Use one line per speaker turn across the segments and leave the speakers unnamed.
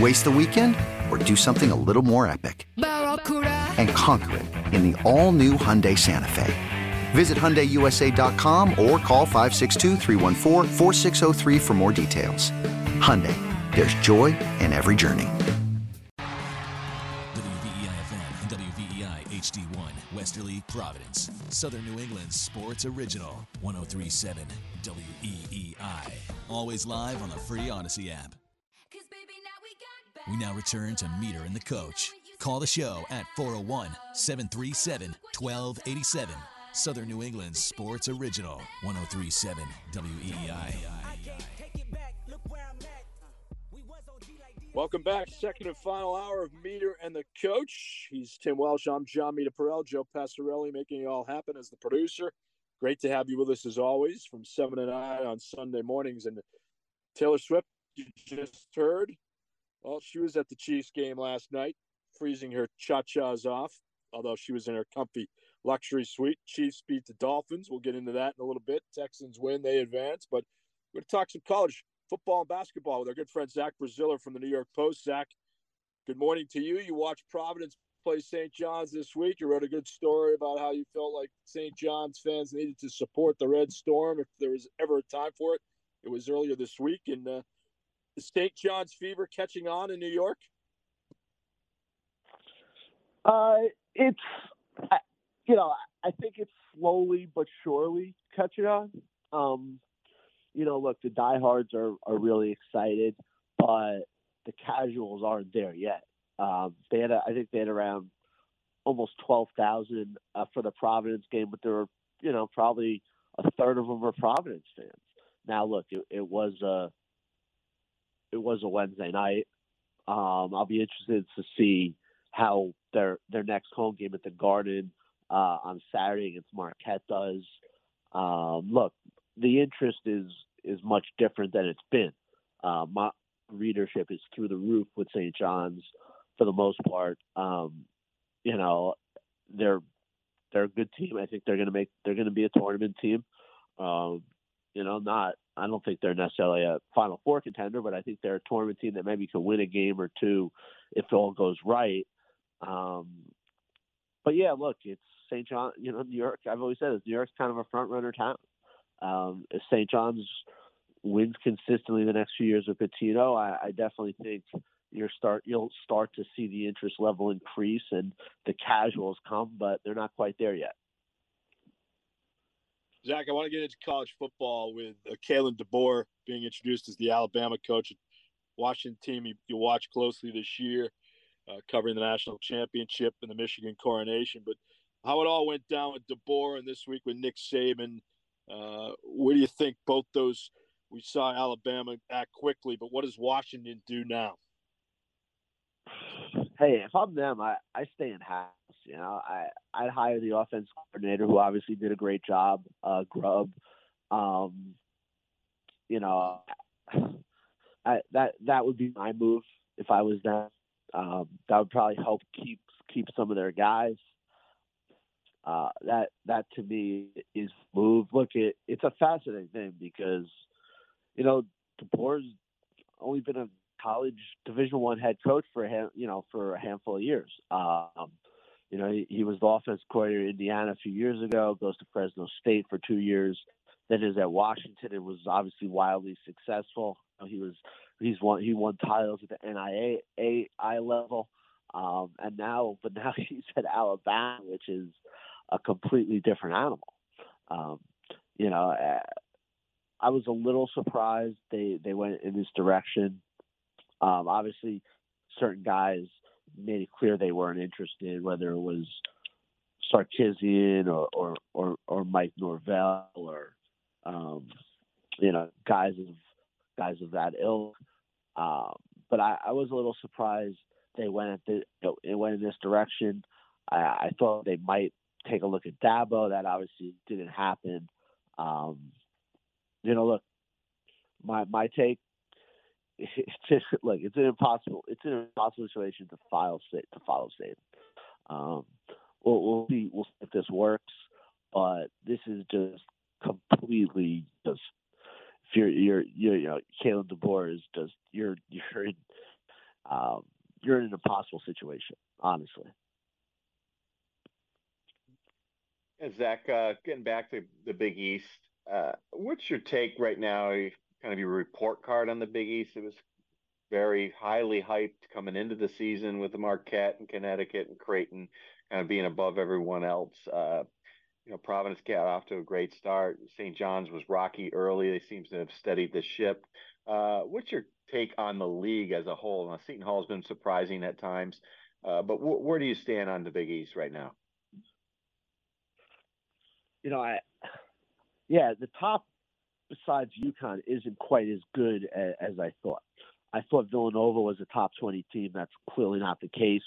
Waste the weekend or do something a little more epic? And conquer it in the all new Hyundai Santa Fe. Visit HyundaiUSA.com or call 562 for more details. Hyundai, there's joy in every journey.
WVEI FM and WVEI HD1, Westerly, Providence. Southern New England Sports Original, 1037 WEEI. Always live on the free Odyssey app. We now return to Meter and the Coach. Call the show at 401 737 1287. Southern New England Sports Original, 1037 WEEI.
Welcome back. Second and final hour of Meter and the Coach. He's Tim Welsh. I'm Jon Meterperal. Joe Passarelli making it all happen as the producer. Great to have you with us as always from 7 to 9 on Sunday mornings. And Taylor Swift, you just heard, well, she was at the Chiefs game last night, freezing her cha-chas off, although she was in her comfy luxury suite. Chiefs beat the Dolphins. We'll get into that in a little bit. Texans win, they advance. But we're going to talk some college football and basketball with our good friend Zach Braziller from the New York Post. Zach, good morning to you. You watched Providence play St. John's this week. You wrote a good story about how you felt like St. John's fans needed to support the Red Storm if there was ever a time for it. It was earlier this week, and uh, the St. John's fever catching on in New York?
Uh, it's, you know, I think it's slowly but surely catching on. Um, you know, look, the diehards are, are really excited, but the casuals aren't there yet. Um, they had, a, I think they had around almost 12,000 uh, for the Providence game, but there were, you know, probably a third of them are Providence fans. Now, look, it, it was a, it was a Wednesday night. Um, I'll be interested to see how their their next home game at the Garden uh, on Saturday against Marquette does. Um, look, the interest is is much different than it's been. Uh, my readership is through the roof with St. John's for the most part. Um, you know, they're they're a good team. I think they're going to make they're going to be a tournament team. Um, you know, not I don't think they're necessarily a Final Four contender, but I think they're a tournament team that maybe can win a game or two if all goes right. Um, but yeah, look, it's St. John. You know, New York. I've always said this. New York's kind of a front runner town. Um, if St. John's wins consistently the next few years with Pitino, I, I definitely think you start you'll start to see the interest level increase and the casuals come, but they're not quite there yet.
Zach, I want to get into college football with uh, Kalen DeBoer being introduced as the Alabama coach. Washington team you, you watch closely this year, uh, covering the national championship and the Michigan coronation. But how it all went down with DeBoer and this week with Nick Saban, uh, what do you think? Both those we saw Alabama act quickly, but what does Washington do now?
Hey, if I'm them, I, I stay in house. You know, I I'd hire the offense coordinator who obviously did a great job, uh, Grubb. Um, you know, I, that that would be my move if I was them. Um, that would probably help keep keep some of their guys. Uh, that that to me is move. Look, it it's a fascinating thing because you know DeBoer's only been a college Division One head coach for a you know for a handful of years. Um, you know, he, he was the offense coordinator in Indiana a few years ago. Goes to Fresno State for two years. Then is at Washington It was obviously wildly successful. He was he's won he won titles at the NAIA level, um, and now but now he's at Alabama, which is a completely different animal. Um, you know, uh, I was a little surprised they they went in this direction. Um, obviously, certain guys made it clear they weren't interested, whether it was Sarkisian or or or, or Mike Norvell or um, you know guys of guys of that ilk. Um, but I, I was a little surprised they went at the, it went in this direction. I, I thought they might take a look at Dabo. That obviously didn't happen. Um, you know, look, my my take. It's just like It's an impossible. It's an impossible situation to file state to follow state. Um, we'll, we'll see. We'll see if this works. But this is just completely just. If you're you're, you're you know Kalen DeBoer is just you're you're in um, you're in an impossible situation, honestly.
Zach, uh, getting back to the Big East, uh, what's your take right now? Kind of your report card on the Big East. It was very highly hyped coming into the season with the Marquette and Connecticut and Creighton kind of being above everyone else. Uh, you know, Providence got off to a great start. St. John's was rocky early. They seem to have steadied the ship. Uh, what's your take on the league as a whole? Now, Seton Hall has been surprising at times, uh, but where do you stand on the Big East right now?
you know, I yeah, the top besides UConn isn't quite as good as, as I thought. I thought Villanova was a top 20 team. That's clearly not the case.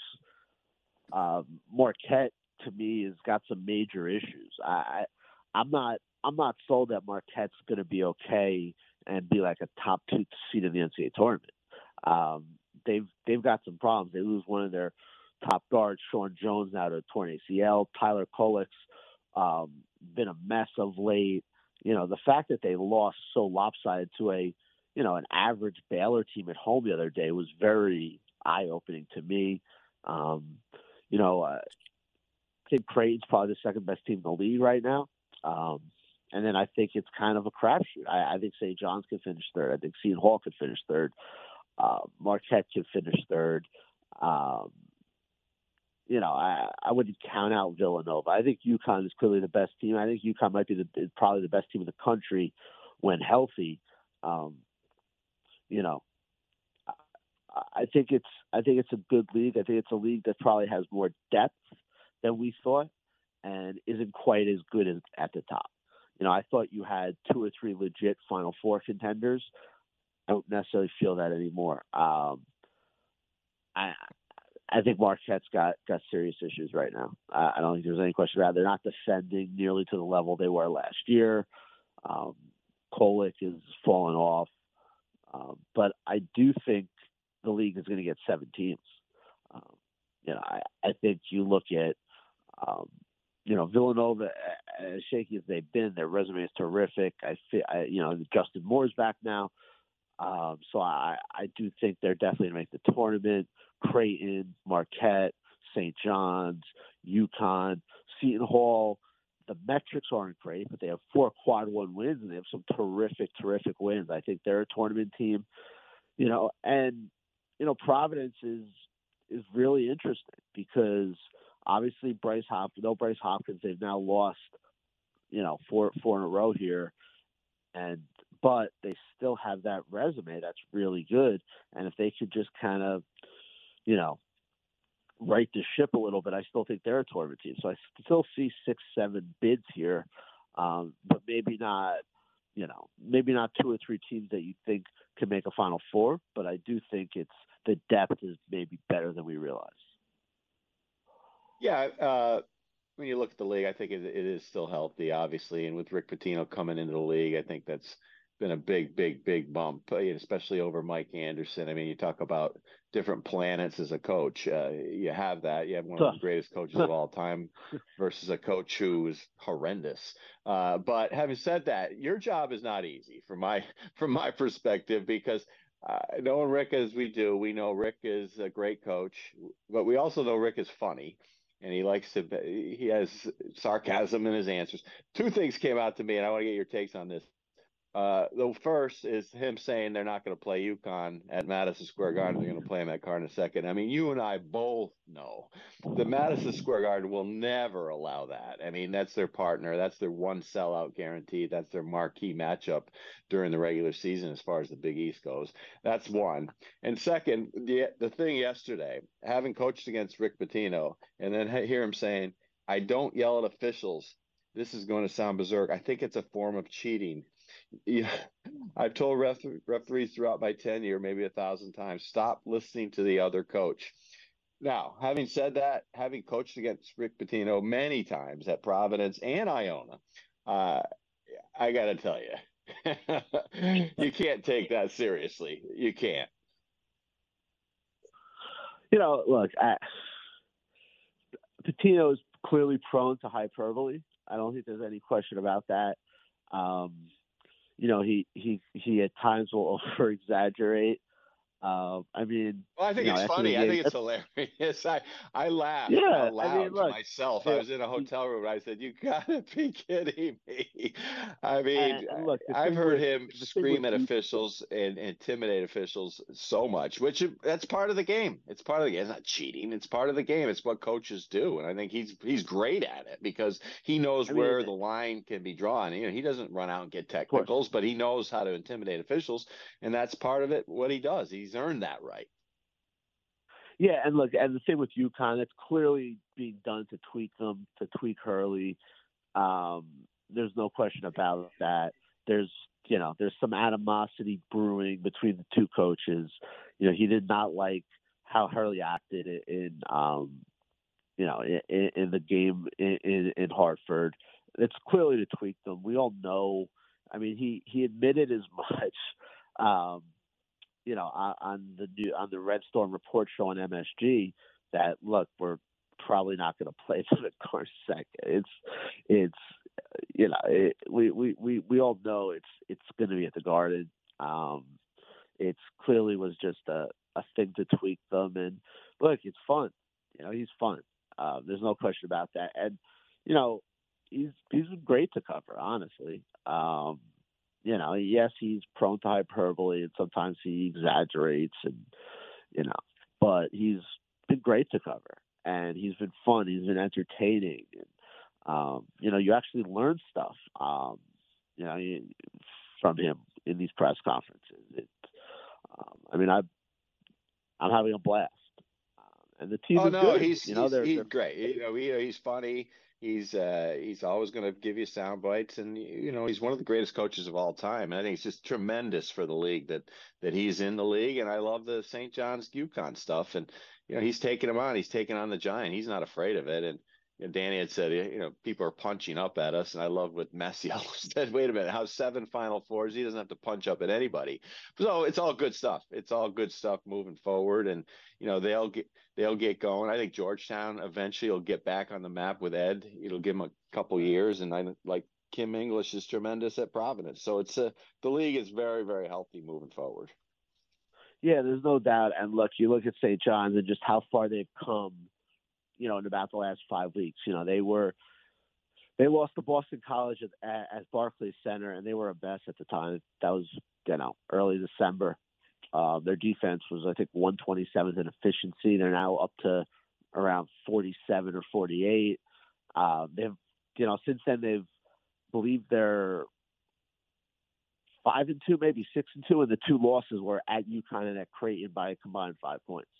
Um, Marquette to me has got some major issues. I, I'm not I'm not sold that Marquette's going to be okay and be like a top two seed in the NCAA tournament. Um, they've they've got some problems. They lose one of their top guards, Sean Jones, now to torn ACL. Tyler Kolek's um, been a mess of late. You know, the fact that they lost so lopsided to a, you know, an average Baylor team at home the other day was very eye opening to me. Um, you know, uh, I think Creighton's probably the second best team in the league right now. Um, and then I think it's kind of a crapshoot. I, I think St. John's can finish third. I think Seton Hall could finish third. Uh, Marquette could finish third. Um, you know, I, I wouldn't count out Villanova. I think UConn is clearly the best team. I think UConn might be the probably the best team in the country when healthy. Um, you know, I, I think it's I think it's a good league. I think it's a league that probably has more depth than we thought, and isn't quite as good as at the top. You know, I thought you had two or three legit Final Four contenders. I don't necessarily feel that anymore. Um, I I think Marquette's got got serious issues right now. Uh, I don't think there's any question about it. They're not defending nearly to the level they were last year. Um, Kolek is falling off, um, but I do think the league is going to get seven teams. Um, you know, I, I think you look at, um, you know, Villanova, as shaky as they've been, their resume is terrific. I, I you know, Justin Moore's back now. Um, so I, I do think they're definitely going to make the tournament. Creighton, Marquette, St. John's, UConn, Seton Hall. The metrics aren't great, but they have four quad one wins and they have some terrific, terrific wins. I think they're a tournament team, you know, and you know Providence is is really interesting because obviously Bryce Hopkins, no Bryce Hopkins, they've now lost, you know, four four in a row here, and but they still have that resume that's really good. And if they could just kind of, you know, right the ship a little bit, I still think they're a tournament team. So I still see six, seven bids here, um, but maybe not, you know, maybe not two or three teams that you think can make a Final Four. But I do think it's the depth is maybe better than we realize.
Yeah, uh, when you look at the league, I think it, it is still healthy, obviously, and with Rick Pitino coming into the league, I think that's been a big, big, big bump, especially over Mike Anderson. I mean, you talk about different planets as a coach. Uh, you have that. You have one of the greatest coaches of all time versus a coach who is horrendous. Uh, but having said that, your job is not easy from my from my perspective because uh, knowing Rick as we do, we know Rick is a great coach, but we also know Rick is funny and he likes to he has sarcasm in his answers. Two things came out to me, and I want to get your takes on this. Uh, the first is him saying they're not going to play UConn at Madison Square Garden. They're going to play him at Carnesecca. I mean, you and I both know the Madison Square Garden will never allow that. I mean, that's their partner. That's their one sellout guarantee. That's their marquee matchup during the regular season as far as the Big East goes. That's one. And second, the the thing yesterday, having coached against Rick Pitino, and then hear him saying, "I don't yell at officials." This is going to sound berserk. I think it's a form of cheating yeah, I've told ref- referees throughout my tenure, maybe a thousand times, stop listening to the other coach. Now, having said that, having coached against Rick Pitino many times at Providence and Iona, uh, I got to tell you, you can't take that seriously. You can't.
You know, look, I, Pitino is clearly prone to hyperbole. I don't think there's any question about that. Um, you know, he he he at times will over exaggerate. Um, I mean,
well, I think it's know, funny. I think it's hilarious. I I laughed
yeah,
out loud
I mean, look,
myself. Yeah, I was in a hotel room. and I said, "You gotta be kidding me!" I mean, look, I've heard with, him scream at officials and intimidate officials so much, which that's part of the game. It's part of the game. It's not cheating. It's part of the game. It's what coaches do, and I think he's he's great at it because he knows I mean, where the line can be drawn. You know, he doesn't run out and get technicals, but he knows how to intimidate officials, and that's part of it. What he does. He's he's earned that right.
Yeah, and look, and the same with UConn, it's clearly being done to tweak them, to tweak Hurley. Um, there's no question about that. There's, you know, there's some animosity brewing between the two coaches. You know, he did not like how Hurley acted in, um, you know, in, in the game in, in, Hartford. It's clearly to tweak them. We all know. I mean, he he admitted as much. Um, you know, on, the new on the Red Storm report show on MSG that look, we're probably not going to play them at Carnesecca. It's it's you know, it, we, we we we all know it's it's going to be at the Garden. Um, it's clearly was just a a thing to tweak them, and look, it's fun. You know, he's fun. Uh, there's no question about that, and you know, he's he's great to cover, honestly. Um, you know, yes, he's prone to hyperbole and sometimes he exaggerates and you know, but he's been great to cover and he's been fun. He's been entertaining. And, um, you know, you actually learn stuff, um, you know, from him in these press conferences. It, um, I mean, I, I'm having a blast. Um, and the team
oh,
is
no,
good.
He's,
you know,
he's,
they're,
he's
they're,
great. You know, he, he's funny. He's uh, he's always going to give you sound bites, and you know he's one of the greatest coaches of all time. And I think it's just tremendous for the league that that he's in the league. And I love the St. John's UConn stuff. And you know he's taking him on. He's taking on the giant. He's not afraid of it. And you know, Danny had said, you know, people are punching up at us, and I love what Messiello said. Wait a minute, how seven Final Fours? He doesn't have to punch up at anybody. So it's all good stuff. It's all good stuff moving forward, and you know they'll get they'll get going. I think Georgetown eventually will get back on the map with Ed. It'll give him a couple years, and I like Kim English is tremendous at Providence. So it's a the league is very very healthy moving forward.
Yeah, there's no doubt. And look, you look at St. John's and just how far they've come you know, in about the last five weeks. You know, they were they lost to Boston College at, at Barclays Center, and they were a mess at the time. That was you know early December. Uh, their defense was I think 127th in efficiency. They're now up to around 47 or 48. Uh, they've you know since then they've believed they're five and two, maybe six and two, and the two losses were at UConn and at Creighton by a combined five points.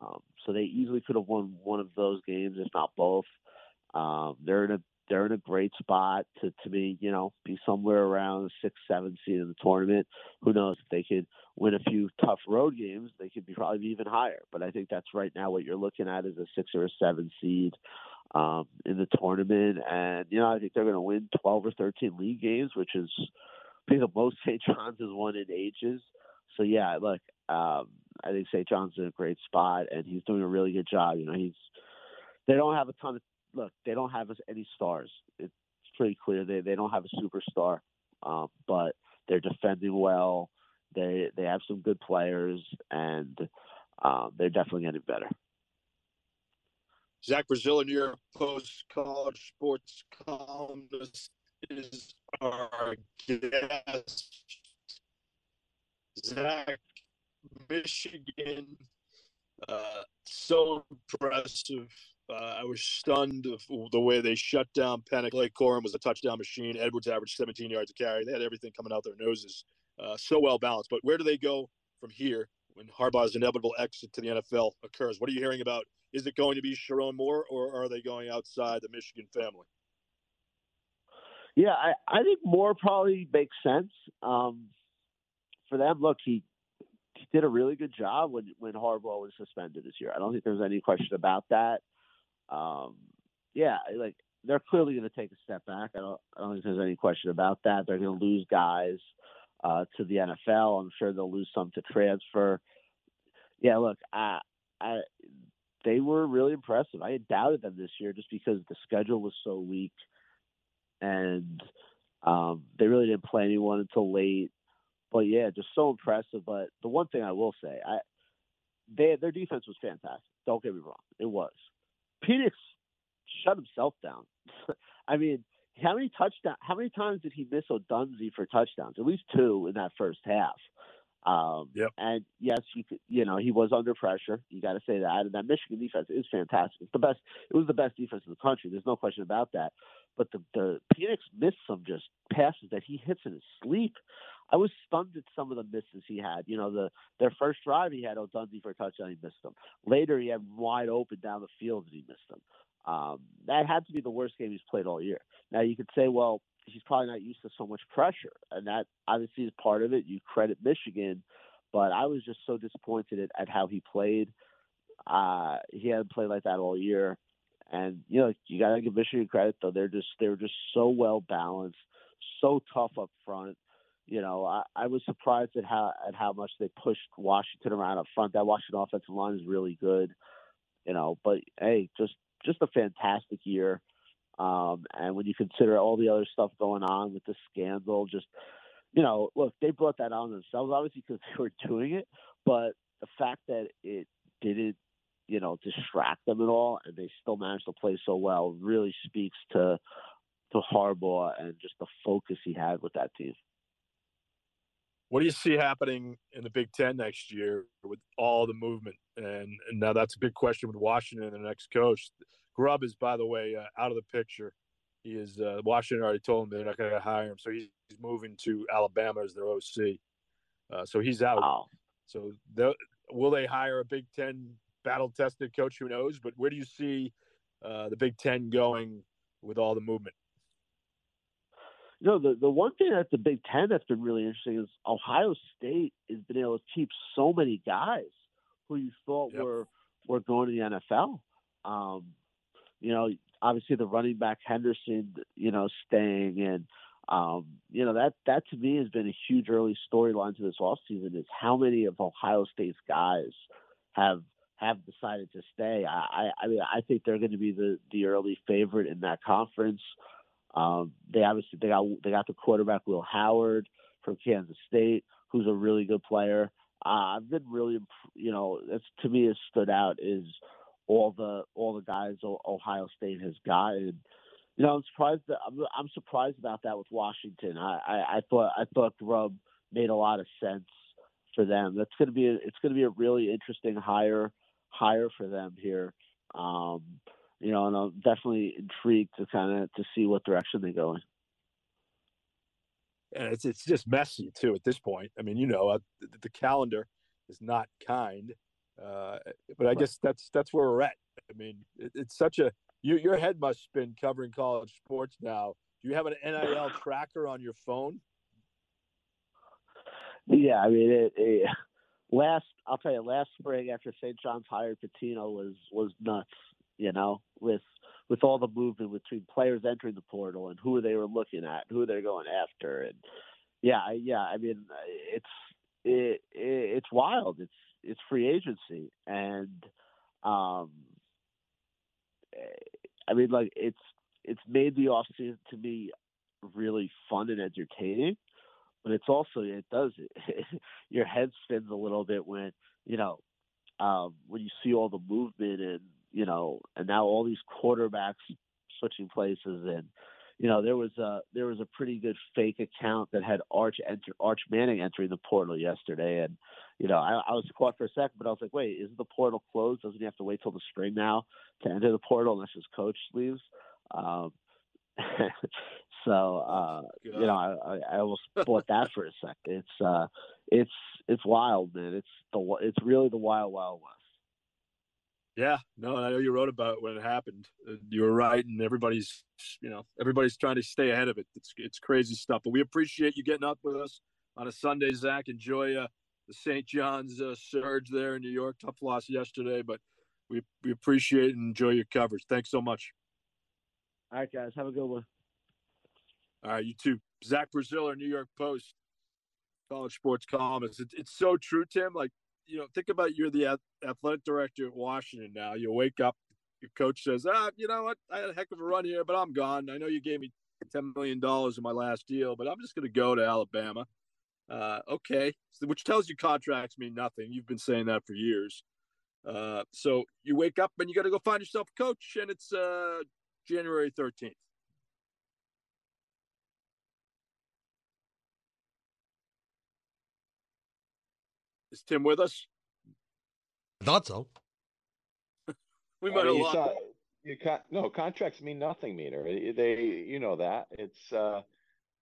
Um, so they easily could have won one of those games, if not both. Um, they're in a they're in a great spot to to be you know be somewhere around the six seven seed in the tournament. Who knows if they could win a few tough road games, they could be probably even higher. But I think that's right now what you're looking at is a six or a seven seed um, in the tournament, and you know I think they're going to win twelve or thirteen league games, which is I think the most St. John's has won in ages. So yeah, look, um, I think St. John's in a great spot, and he's doing a really good job. You know, he's they don't have a ton of look. They don't have any stars. It's pretty clear they they don't have a superstar, um, but they're defending well. They they have some good players, and um, they're definitely getting better.
Zach Braziller, New York Post college sports columnist, is our guest. Zach, Michigan, uh, so impressive. Uh, I was stunned of the way they shut down Penix. Blake Corum was a touchdown machine. Edwards averaged 17 yards a carry. They had everything coming out their noses. Uh, so well balanced. But where do they go from here when Harbaugh's inevitable exit to the NFL occurs? What are you hearing about? Is it going to be Sherrone Moore, or are they going outside the Michigan family?
Yeah, I, I think Moore probably makes sense. Um, for them, look, he did a really good job when when Harbaugh was suspended this year. I don't think there's any question about that. Um, yeah, like they're clearly going to take a step back. I don't, I don't think there's any question about that. They're going to lose guys uh, to the NFL. I'm sure they'll lose some to transfer. Yeah, look, I, I, they were really impressive. I had doubted them this year just because the schedule was so weak, and um, they really didn't play anyone until late. But yeah, just so impressive. But the one thing I will say, I they their defense was fantastic. Don't get me wrong, it was. Penix shut himself down. I mean, how many touchdown? How many times did he miss Odunze for touchdowns? At least two in that first half. Um,
yep.
And yes, you could, you know, he was under pressure. You got to say that. And that Michigan defense is fantastic. It's the best. It was the best defense in the country. There's no question about that. But the the Penix missed some just passes that he hits in his sleep. I was stunned at some of the misses he had. You know, the their first drive he had Odunze for a touchdown, he missed them. Later he had wide open down the field and he missed them. Um, that had to be the worst game he's played all year. Now you could say, well, he's probably not used to so much pressure, and that obviously is part of it. You credit Michigan, but I was just so disappointed at, at how he played. Uh, he hadn't played like that all year, and you know you got to give Michigan credit though. They're just they were just so well balanced, so tough up front. You know, I, I was surprised at how at how much they pushed Washington around up front. That Washington offensive line is really good. You know, but hey, just just a fantastic year. Um, and when you consider all the other stuff going on with the scandal, just you know, look, they brought that on themselves, obviously because they were doing it. But the fact that it didn't, you know, distract them at all, and they still managed to play so well, really speaks to to Harbaugh and just the focus he had with that team.
What do you see happening in the Big Ten next year with all the movement? And, and now that's a big question with Washington and the next coach. Grubb is, by the way, uh, out of the picture. He is uh, Washington already told him they're not going to hire him, so he's, he's, moving to Alabama as their OC. Uh, so he's out.
Wow.
So will they hire a Big Ten battle-tested coach? Who knows? But where do you see uh, the Big Ten going with all the movement?
Know, the, the one thing that the Big Ten that's been really interesting is Ohio State has been able to keep so many guys who you thought yep. were were going to the NFL. Um, you know, obviously the running back Henderson, you know, staying and um, you know that that to me has been a huge early storyline to this offseason is how many of Ohio State's guys have have decided to stay. I, I, I mean I think they're going to be the the early favorite in that conference. Um, they obviously they got they got the quarterback Will Howard from Kansas State, who's a really good player. Uh, I've been really, you know, that's to me has stood out is all the all the guys Ohio State has gotten. You know, I'm surprised. That, I'm, I'm surprised about that with Washington. I, I, I thought I thought Grubb made a lot of sense for them. That's going to be a, it's going to be a really interesting hire hire for them here. Um, you know, and I'm definitely intrigued to kind of to see what direction they go in.
And it's it's just messy too at this point. I mean, you know, uh, the, the, calendar is not kind, uh, but I guess that's that's where we're at. I mean, it, it's such a you, your head must spin covering college sports now. Do you have an NIL tracker on your phone?
Yeah, I mean, it, it, last I'll tell you, last spring after St. John's hired Pitino was was nuts you know, with with all the movement between players entering the portal and who they were looking at, who they're going after, and yeah, yeah. I mean, it's it, it it's wild. It's it's free agency, and um, I mean, like it's it's made the offseason to me really fun and entertaining. but it's also it does your head spins a little bit when you know um, when you see all the movement and you know and now all these quarterbacks switching places and you know there was a there was a pretty good fake account that had Arch enter Arch Manning entering the portal yesterday and you know I, I was caught for a second but I was like wait isn't the portal closed doesn't he have to wait till the spring now to enter the portal unless his coach leaves um, so uh, you know, I, I almost bought that for a second. It's uh, it's it's wild, man. It's the it's really the wild wild west.
Yeah, no, I know you wrote about it when it happened. You were right, and everybody's you know everybody's trying to stay ahead of it. It's it's crazy stuff, but we appreciate you getting up with us on a Sunday, Zach. Enjoy uh, the St. John's uh, surge there in New York. Tough loss yesterday, but we we appreciate and enjoy your coverage. Thanks so much.
All right, guys. Have a good one.
All right, you too. Zach Braziller, New York Post, college sports columnist. It's, it's so true, Tim. Like, you know, think about you're the athletic director at Washington now. You wake up, your coach says, ah, you know what? I had a heck of a run here, but I'm gone. I know you gave me $10 million in my last deal, but I'm just going to go to Alabama. Uh, okay. So, which tells you contracts mean nothing. You've been saying that for years. Uh, so you wake up and you got to go find yourself a coach, and it's uh, January 13th. Tim with us?
I thought so.
we might have lost. Saw,
you con- no contracts mean nothing, meter. They, you know that it's. uh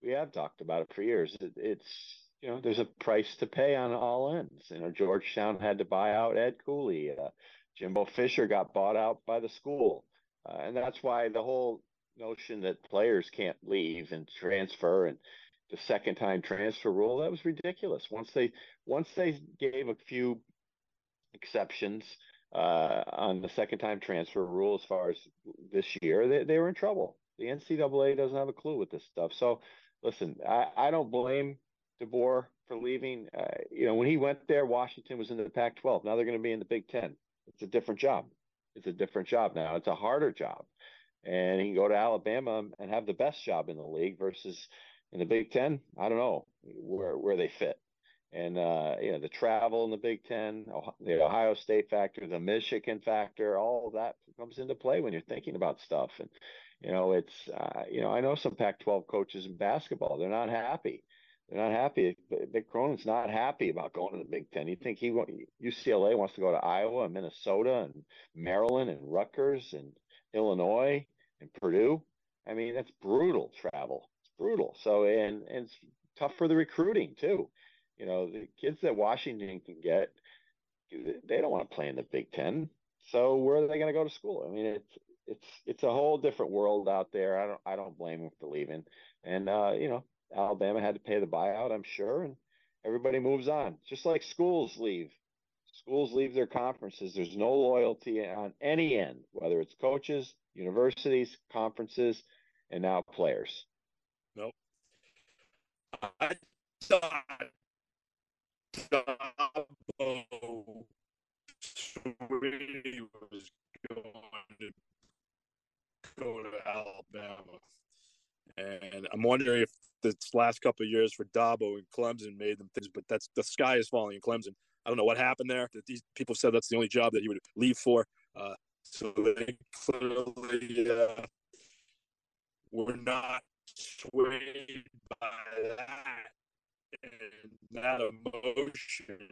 We have talked about it for years. It, it's you know there's a price to pay on all ends. You know Georgetown had to buy out Ed Cooley. Uh, Jimbo Fisher got bought out by the school. Uh, and that's why the whole notion that players can't leave and transfer and the second time transfer rule that was ridiculous. Once they once they gave a few exceptions uh, on the second time transfer rule as far as this year, they, they were in trouble. The NCAA doesn't have a clue with this stuff. So listen, I, I don't blame DeBoer for leaving. Uh, you know, when he went there, Washington was in the Pac-12. Now they're going to be in the Big Ten. It's a different job. It's a different job now. It's a harder job. And he can go to Alabama and have the best job in the league versus in the Big Ten. I don't know where where they fit. And uh, you know the travel in the Big Ten, the Ohio State factor, the Michigan factor, all that comes into play when you're thinking about stuff. And you know it's uh, you know I know some Pac-12 coaches in basketball. They're not happy they're not happy. Mick Cronin's not happy about going to the Big Ten. You think he UCLA wants to go to Iowa and Minnesota and Maryland and Rutgers and Illinois and Purdue? I mean, that's brutal travel. Brutal. So and and it's tough for the recruiting too. You know, the kids that Washington can get, they don't want to play in the Big Ten. So where are they going to go to school? I mean, it's it's it's a whole different world out there. I don't I don't blame them for leaving. And uh, you know, Alabama had to pay the buyout, I'm sure, and everybody moves on. Just like schools leave. Schools leave their conferences. There's no loyalty on any end, whether it's coaches, universities, conferences, and now players.
I thought Dabo was going to go to Alabama. And I'm wondering if this last couple of years for Dabo and Clemson made them things, but that's the sky is falling in Clemson. I don't know what happened there. That these people said that's the only job that he would leave for. Uh, so they clearly uh, were not swayed by that and that emotion.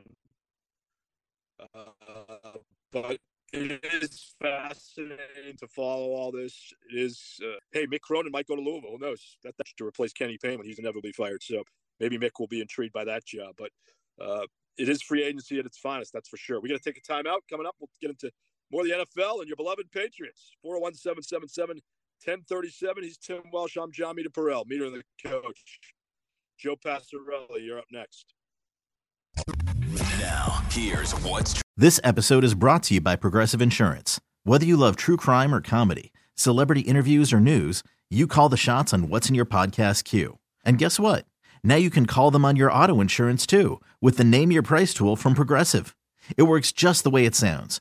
Uh, but it is fascinating to follow all this. It is, uh, hey, Mick Cronin might go to Louisville. Who knows? That, that's to replace Kenny Payne when he's inevitably fired. So maybe Mick will be intrigued by that job. But uh, it is free agency at its finest, that's for sure. We're going to take a timeout. Coming up, we'll get into more of the NFL and your beloved Patriots. 401 777 1037. He's Tim Welsh. I'm Jon Meterperal, meter the coach. Joe Passarelli, you're up next.
Now, here's what's
This episode is brought to you by Progressive Insurance. Whether you love true crime or comedy, celebrity interviews or news, you call the shots on what's in your podcast queue. And guess what? Now you can call them on your auto insurance too with the Name Your Price tool from Progressive. It works just the way it sounds.